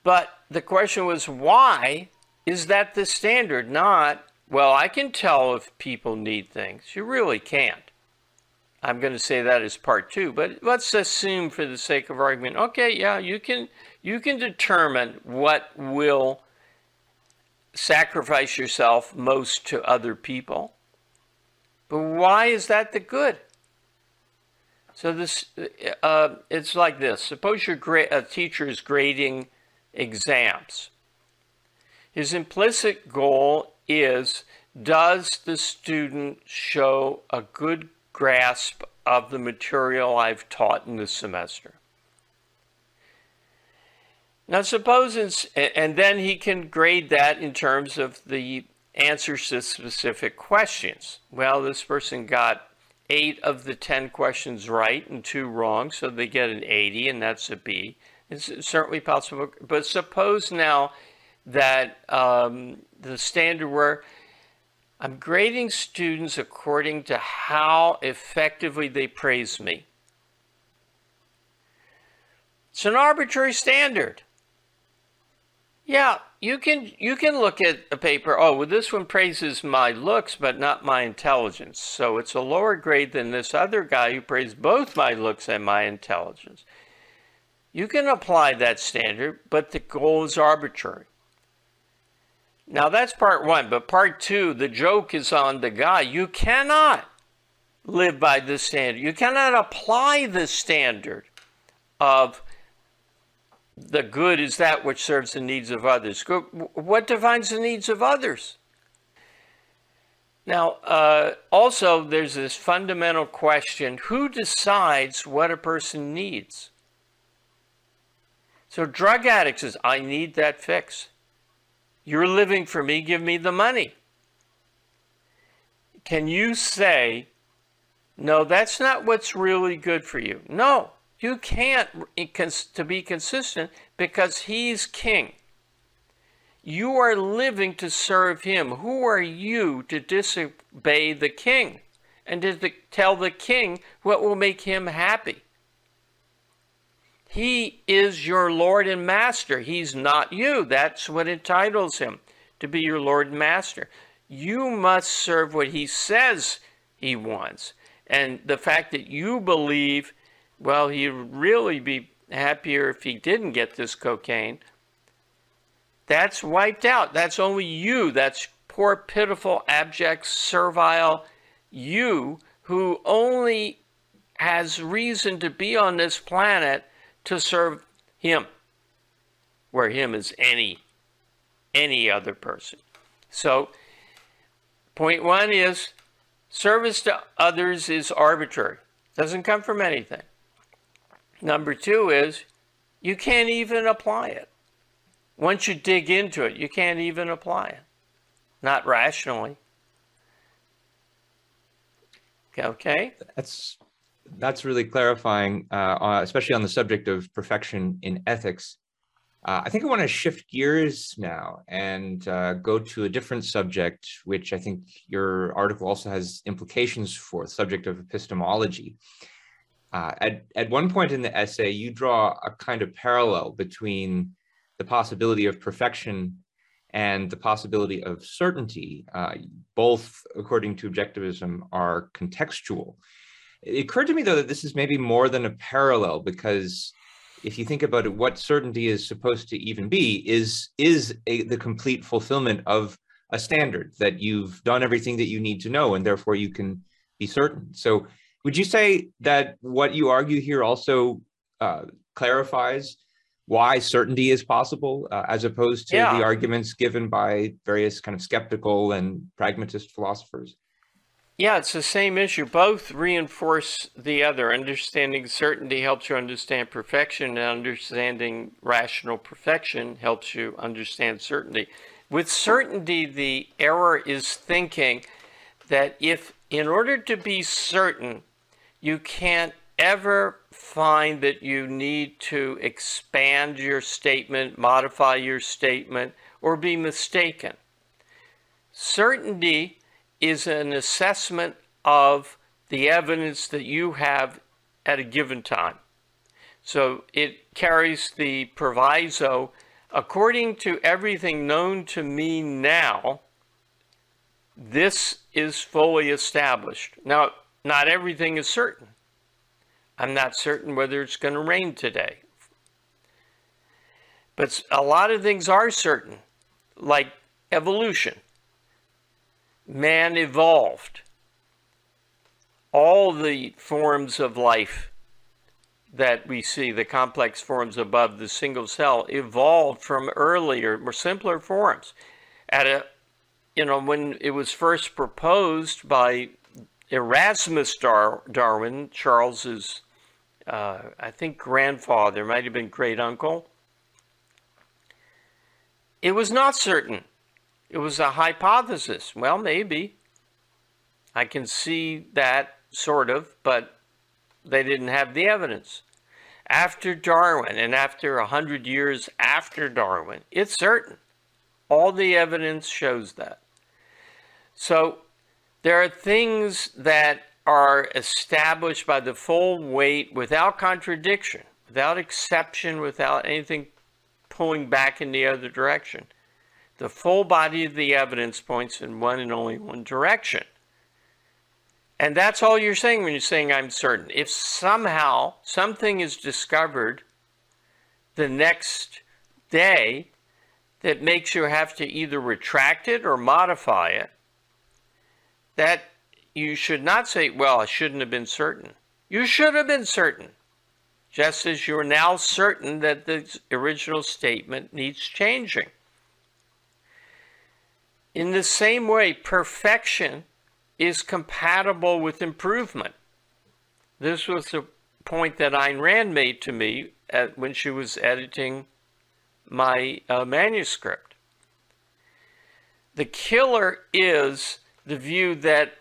But the question was, why is that the standard? Not, well, I can tell if people need things. You really can't. I'm going to say that as part two, but let's assume for the sake of argument, okay, yeah, you can you can determine what will sacrifice yourself most to other people. But why is that the good? So this, uh, it's like this. Suppose your gra- a teacher is grading exams. His implicit goal is does the student show a good grasp of the material I've taught in the semester? Now, suppose, it's, and then he can grade that in terms of the answers to specific questions. Well, this person got eight of the 10 questions right and two wrong, so they get an 80, and that's a B. It's certainly possible. But suppose now that um, the standard were I'm grading students according to how effectively they praise me. It's an arbitrary standard. Yeah, you can you can look at a paper, oh, well this one praises my looks but not my intelligence. So it's a lower grade than this other guy who praised both my looks and my intelligence. You can apply that standard, but the goal is arbitrary. Now that's part one, but part two, the joke is on the guy. You cannot live by this standard. You cannot apply the standard of the good is that which serves the needs of others. What defines the needs of others? Now, uh, also, there's this fundamental question who decides what a person needs? So drug addict says, I need that fix. You're living for me, give me the money. Can you say, no, that's not what's really good for you? No, you can't to be consistent because he's king. You are living to serve him. Who are you to disobey the king and to tell the king what will make him happy? He is your Lord and Master. He's not you. That's what entitles him to be your Lord and Master. You must serve what he says he wants. And the fact that you believe, well, he'd really be happier if he didn't get this cocaine, that's wiped out. That's only you. That's poor, pitiful, abject, servile you who only has reason to be on this planet to serve him, where him is any any other person. So point one is service to others is arbitrary. Doesn't come from anything. Number two is you can't even apply it. Once you dig into it, you can't even apply it, not rationally. Okay. That's that's really clarifying, uh, especially on the subject of perfection in ethics. Uh, I think I want to shift gears now and uh, go to a different subject, which I think your article also has implications for, the subject of epistemology. Uh, at, at one point in the essay, you draw a kind of parallel between the possibility of perfection and the possibility of certainty. Uh, both, according to objectivism, are contextual. It occurred to me, though, that this is maybe more than a parallel because if you think about it, what certainty is supposed to even be is is a, the complete fulfillment of a standard that you've done everything that you need to know, and therefore you can be certain. So, would you say that what you argue here also uh, clarifies why certainty is possible, uh, as opposed to yeah. the arguments given by various kind of skeptical and pragmatist philosophers? Yeah, it's the same issue. Both reinforce the other. Understanding certainty helps you understand perfection, and understanding rational perfection helps you understand certainty. With certainty, the error is thinking that if, in order to be certain, you can't ever find that you need to expand your statement, modify your statement, or be mistaken. Certainty is an assessment of the evidence that you have at a given time. So it carries the proviso according to everything known to me now, this is fully established. Now, not everything is certain. I'm not certain whether it's going to rain today. But a lot of things are certain, like evolution man evolved. All the forms of life that we see, the complex forms above the single cell, evolved from earlier, more simpler forms. At a, you know, when it was first proposed by Erasmus Dar- Darwin, Charles's, uh, I think, grandfather, might have been great uncle, it was not certain it was a hypothesis. Well, maybe. I can see that sort of, but they didn't have the evidence. After Darwin and after a hundred years after Darwin, it's certain. All the evidence shows that. So there are things that are established by the full weight without contradiction, without exception, without anything pulling back in the other direction. The full body of the evidence points in one and only one direction. And that's all you're saying when you're saying I'm certain. If somehow something is discovered the next day that makes you have to either retract it or modify it, that you should not say, well, I shouldn't have been certain. You should have been certain, just as you're now certain that the original statement needs changing. In the same way, perfection is compatible with improvement. This was a point that Ayn Rand made to me at, when she was editing my uh, manuscript. The killer is the view that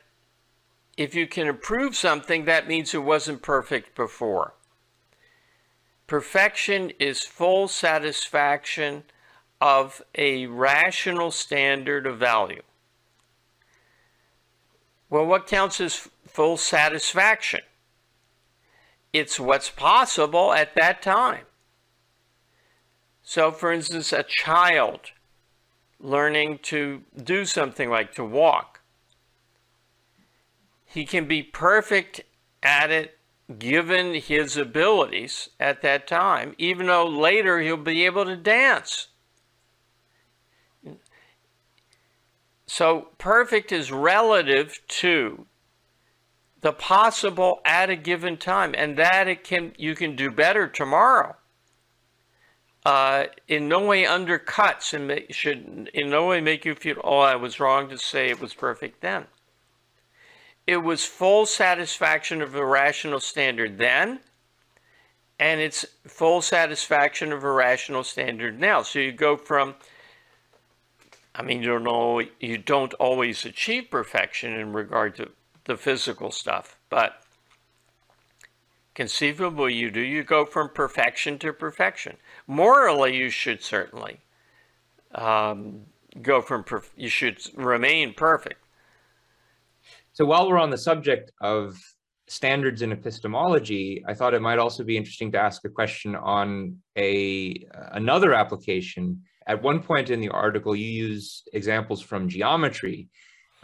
if you can improve something, that means it wasn't perfect before. Perfection is full satisfaction of a rational standard of value. Well, what counts as full satisfaction? It's what's possible at that time. So, for instance, a child learning to do something like to walk, he can be perfect at it given his abilities at that time, even though later he'll be able to dance. So perfect is relative to the possible at a given time, and that it can you can do better tomorrow. Uh, in no way undercuts and should in no way make you feel, oh, I was wrong to say it was perfect then. It was full satisfaction of a rational standard then, and it's full satisfaction of a rational standard now. So you go from I mean, you don't know, you don't always achieve perfection in regard to the physical stuff, but conceivably you do. You go from perfection to perfection. Morally, you should certainly um, go from, perf- you should remain perfect. So while we're on the subject of standards in epistemology, I thought it might also be interesting to ask a question on a another application at one point in the article, you use examples from geometry.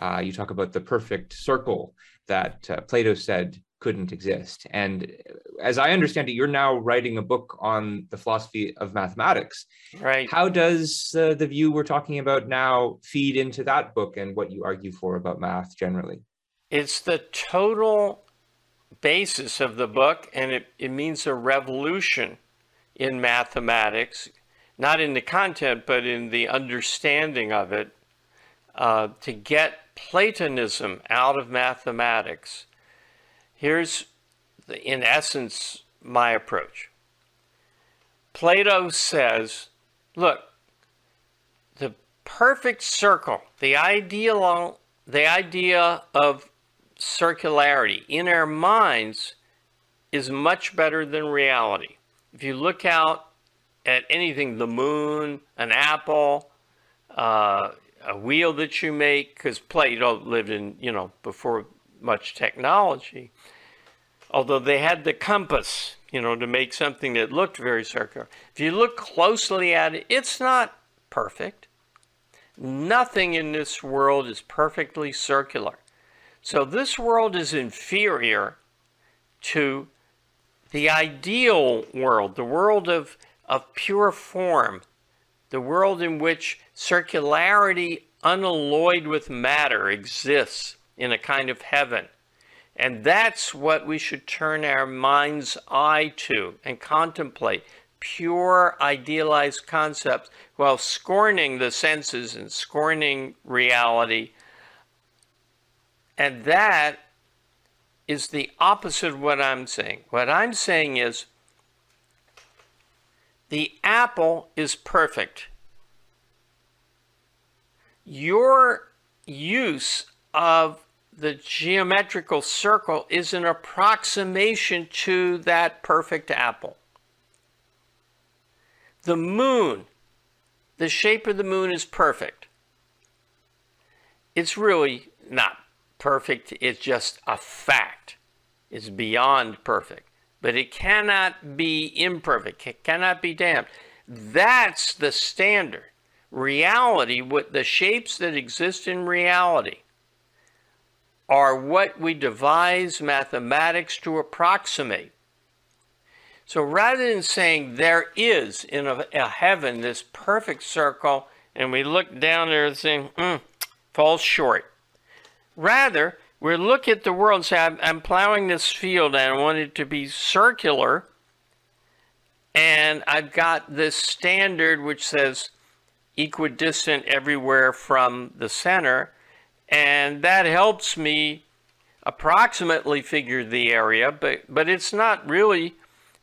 Uh, you talk about the perfect circle that uh, Plato said couldn't exist. And as I understand it, you're now writing a book on the philosophy of mathematics. Right. How does uh, the view we're talking about now feed into that book and what you argue for about math generally? It's the total basis of the book, and it, it means a revolution in mathematics not in the content, but in the understanding of it, uh, to get Platonism out of mathematics. Here's, the, in essence, my approach. Plato says, look, the perfect circle, the ideal, the idea of circularity in our minds is much better than reality. If you look out at anything the moon, an apple, uh, a wheel that you make, because Plato lived in, you know, before much technology. Although they had the compass, you know, to make something that looked very circular. If you look closely at it, it's not perfect. Nothing in this world is perfectly circular. So this world is inferior to the ideal world, the world of of pure form, the world in which circularity unalloyed with matter exists in a kind of heaven. And that's what we should turn our mind's eye to and contemplate pure idealized concepts while scorning the senses and scorning reality. And that is the opposite of what I'm saying. What I'm saying is the apple is perfect. Your use of the geometrical circle is an approximation to that perfect apple. The moon, the shape of the moon is perfect. It's really not perfect, it's just a fact. It's beyond perfect but it cannot be imperfect, it cannot be damped. That's the standard. Reality, what the shapes that exist in reality are what we devise mathematics to approximate. So rather than saying there is in a, a heaven this perfect circle, and we look down there and saying, mm, falls short. Rather, we look at the world and say, I'm, plowing this field and I want it to be circular. And I've got this standard which says equidistant everywhere from the center. And that helps me approximately figure the area, but, but it's not really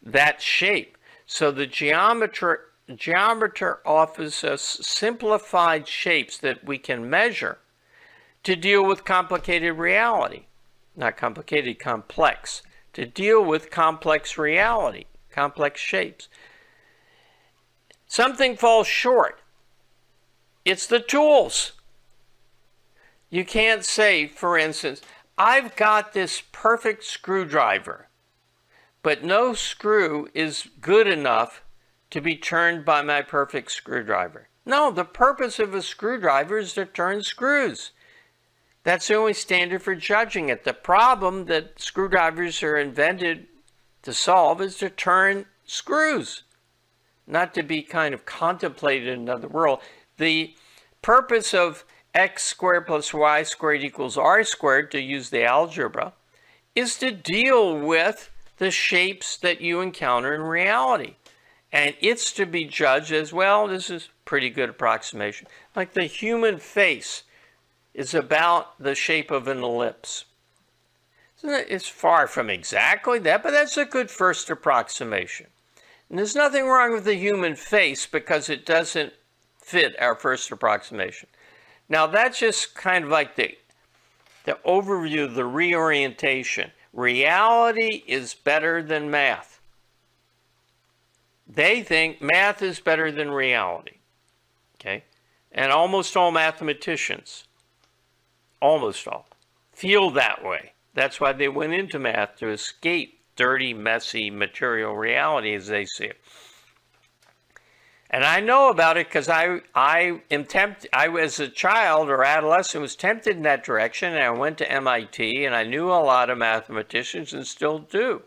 that shape. So the geometer, geometer offers us simplified shapes that we can measure to deal with complicated reality. Not complicated, complex. To deal with complex reality, complex shapes. Something falls short. It's the tools. You can't say, for instance, I've got this perfect screwdriver, but no screw is good enough to be turned by my perfect screwdriver. No, the purpose of a screwdriver is to turn screws. That's the only standard for judging it. The problem that screwdrivers are invented to solve is to turn screws, not to be kind of contemplated in another world. The purpose of x squared plus y squared equals r squared, to use the algebra, is to deal with the shapes that you encounter in reality. And it's to be judged as well. This is pretty good approximation. Like the human face is about the shape of an ellipse. It's far from exactly that, but that's a good first approximation. And there's nothing wrong with the human face because it doesn't fit our first approximation. Now that's just kind of like the, the overview, the reorientation. Reality is better than math. They think math is better than reality. Okay? And almost all mathematicians, almost all, feel that way. That's why they went into math to escape dirty, messy material reality as they see it. And I know about it because I, I am tempted, I was a child or adolescent was tempted in that direction and I went to MIT and I knew a lot of mathematicians and still do.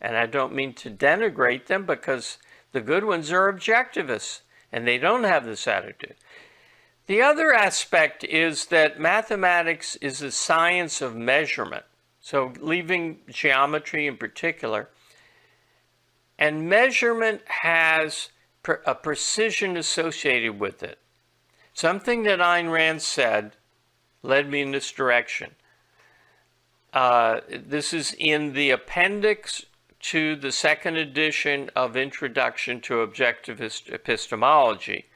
And I don't mean to denigrate them because the good ones are objectivists and they don't have this attitude. The other aspect is that mathematics is a science of measurement. So leaving geometry in particular, and measurement has a precision associated with it. Something that Ayn Rand said led me in this direction. Uh, this is in the appendix to the second edition of Introduction to Objectivist Epistemology.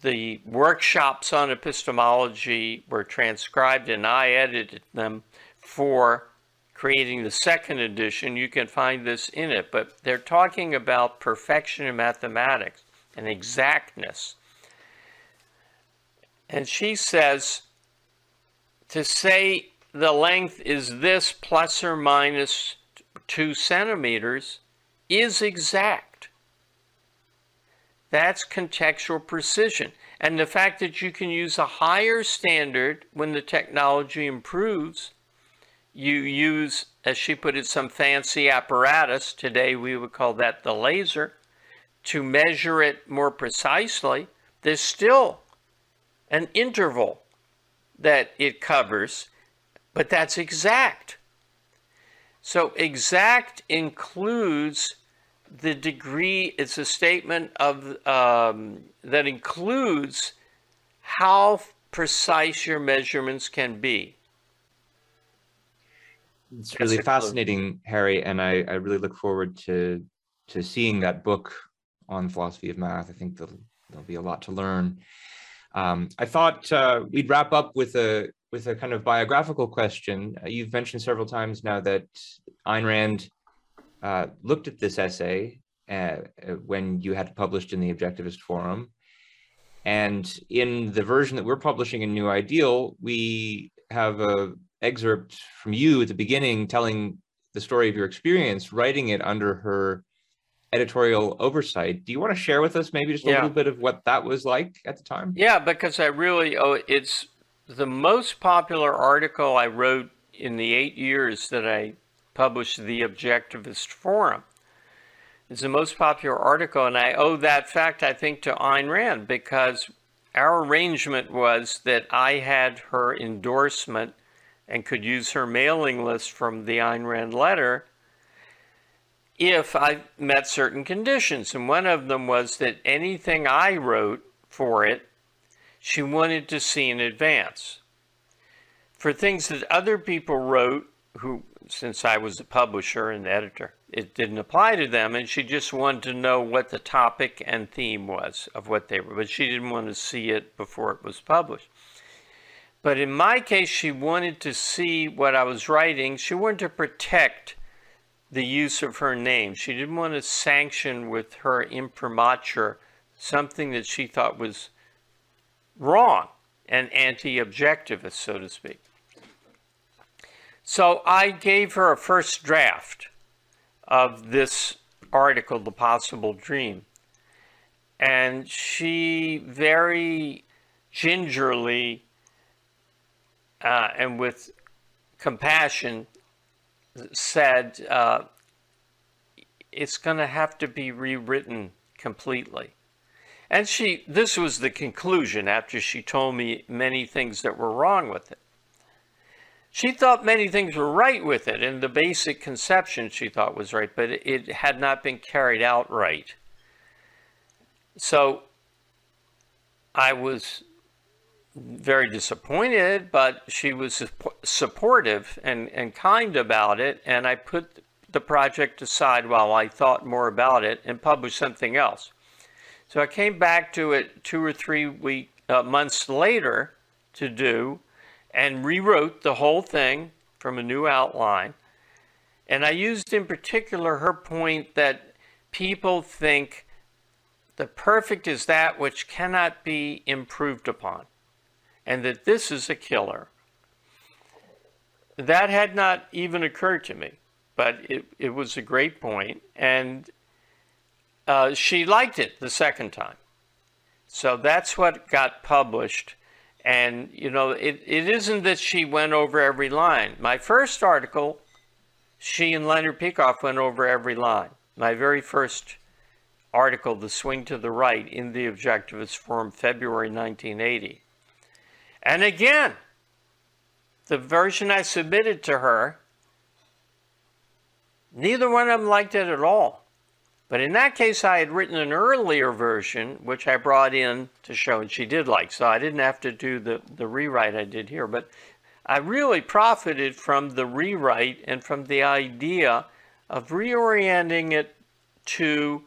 The workshops on epistemology were transcribed and I edited them for creating the second edition, you can find this in it. But they're talking about perfection in mathematics and exactness. And she says to say the length is this plus or minus two centimeters is exact. That's contextual precision. And the fact that you can use a higher standard when the technology improves you use, as she put it, some fancy apparatus, today we would call that the laser, to measure it more precisely, there's still an interval that it covers, but that's exact. So exact includes the degree, it's a statement of um, that includes how precise your measurements can be. It's really fascinating, Harry, and I, I really look forward to to seeing that book on philosophy of math. I think there'll, there'll be a lot to learn. Um, I thought uh, we'd wrap up with a with a kind of biographical question. Uh, you've mentioned several times now that Ayn Rand uh, looked at this essay uh, uh, when you had published in the Objectivist Forum. And in the version that we're publishing in New Ideal, we have a excerpt from you at the beginning telling the story of your experience writing it under her editorial oversight. Do you want to share with us maybe just a yeah. little bit of what that was like at the time? Yeah, because I really, oh, it's the most popular article I wrote in the eight years that I published the Objectivist Forum. It's the most popular article, and I owe that fact, I think, to Ayn Rand because our arrangement was that I had her endorsement and could use her mailing list from the Ayn Rand letter if I met certain conditions. And one of them was that anything I wrote for it, she wanted to see in advance. For things that other people wrote, who, since I was a publisher and editor, it didn't apply to them, and she just wanted to know what the topic and theme was of what they were, but she didn't want to see it before it was published. But in my case, she wanted to see what I was writing. She wanted to protect the use of her name. She didn't want to sanction with her imprimatur something that she thought was wrong and anti-objectivist, so to speak. So I gave her a first draft of this article, The Possible Dream. And she very gingerly uh, and with compassion said, uh, it's going to have to be rewritten completely. And she, this was the conclusion after she told me many things that were wrong with it. She thought many things were right with it, and the basic conception she thought was right, but it had not been carried out right. So I was very disappointed, but she was supportive and, and kind about it. And I put the project aside while I thought more about it and published something else. So I came back to it two or three week, uh, months later to do and rewrote the whole thing from a new outline. And I used in particular her point that people think the perfect is that which cannot be improved upon, and that this is a killer. That had not even occurred to me, but it, it was a great point, and uh, she liked it the second time. So that's what got published. And, you know, it, it isn't that she went over every line. My first article, she and Leonard Peikoff went over every line. My very first article, The Swing to the Right, in the Objectivist Forum, February 1980. And again, the version I submitted to her, neither one of them liked it at all. But in that case, I had written an earlier version, which I brought in to show, and she did like, so I didn't have to do the, the rewrite I did here. But I really profited from the rewrite and from the idea of reorienting it to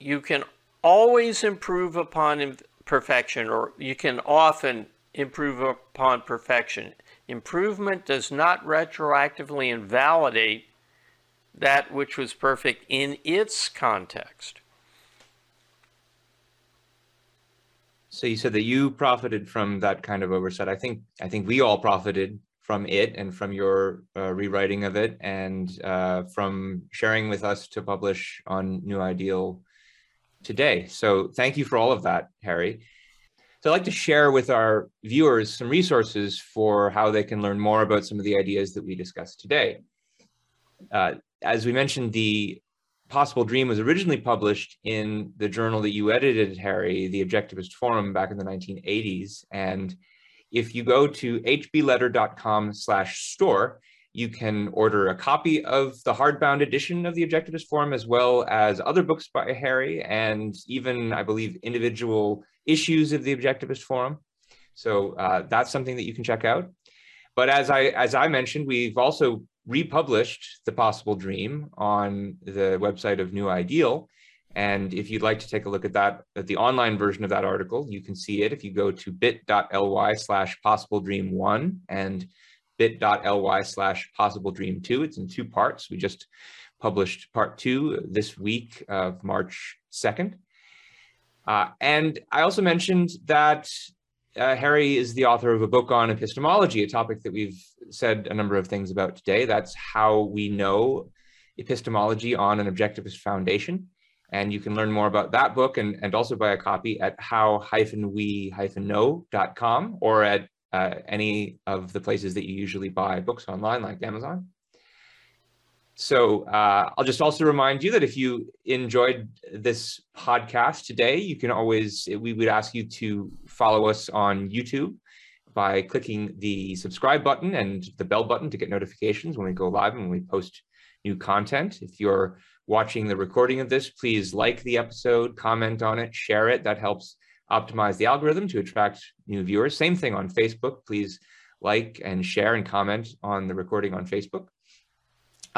you can always improve upon perfection, or you can often improve upon perfection. Improvement does not retroactively invalidate that which was perfect in its context. So you said that you profited from that kind of oversight. I think I think we all profited from it and from your uh, rewriting of it and uh, from sharing with us to publish on New Ideal today. So thank you for all of that, Harry. So I'd like to share with our viewers some resources for how they can learn more about some of the ideas that we discussed today. Uh, as we mentioned, the Possible Dream was originally published in the journal that you edited, Harry, the Objectivist Forum back in the 1980s. And if you go to hbletter.com slash store, you can order a copy of the hardbound edition of the Objectivist Forum, as well as other books by Harry, and even, I believe, individual issues of the Objectivist Forum. So uh, that's something that you can check out. But as I as I mentioned, we've also republished The Possible Dream on the website of New Ideal. And if you'd like to take a look at that, at the online version of that article, you can see it if you go to bit.ly slash possible dream one and bit.ly slash possible dream two. It's in two parts. We just published part two this week of March 2nd. Uh, and I also mentioned that uh, Harry is the author of a book on epistemology, a topic that we've said a number of things about today. That's how we know epistemology on an objectivist foundation. And you can learn more about that book and, and also buy a copy at how-we-know.com or at uh, any of the places that you usually buy books online, like Amazon. So uh, I'll just also remind you that if you enjoyed this podcast today, you can always, we would ask you to follow us on YouTube by clicking the subscribe button and the bell button to get notifications when we go live and when we post new content. If you're watching the recording of this, please like the episode, comment on it, share it. That helps optimize the algorithm to attract new viewers. Same thing on Facebook. Please like and share and comment on the recording on Facebook.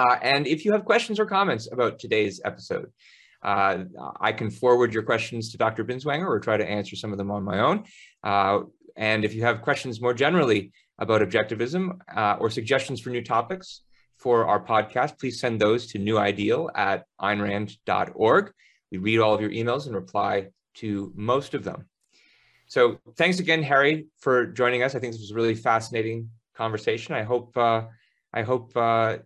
Uh, and if you have questions or comments about today's episode, uh, I can forward your questions to Dr. Binswanger or try to answer some of them on my own. Uh, and if you have questions more generally about objectivism uh, or suggestions for new topics for our podcast, please send those to newideal at aynrand.org. We read all of your emails and reply to most of them. So thanks again, Harry, for joining us. I think this was a really fascinating conversation. I hope uh, I hope uh, uh,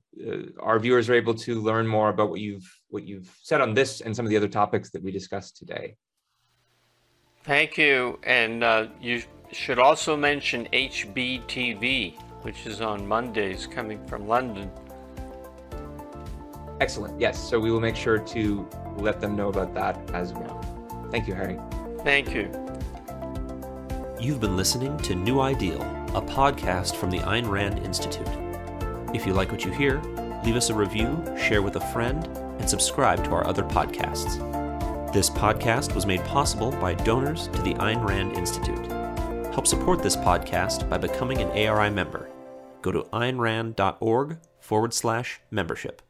our viewers are able to learn more about what you've what you've said on this and some of the other topics that we discussed today. Thank you, and uh, you should also mention HBTV, which is on Mondays, coming from London. Excellent. Yes, so we will make sure to let them know about that as well. Thank you, Harry. Thank you. You've been listening to New Ideal, a podcast from the Ayn Rand Institute. If you like what you hear, leave us a review, share with a friend, and subscribe to our other podcasts. This podcast was made possible by donors to the Ayn Rand Institute. Help support this podcast by becoming an ARI member. Go to aynrand.org forward slash membership.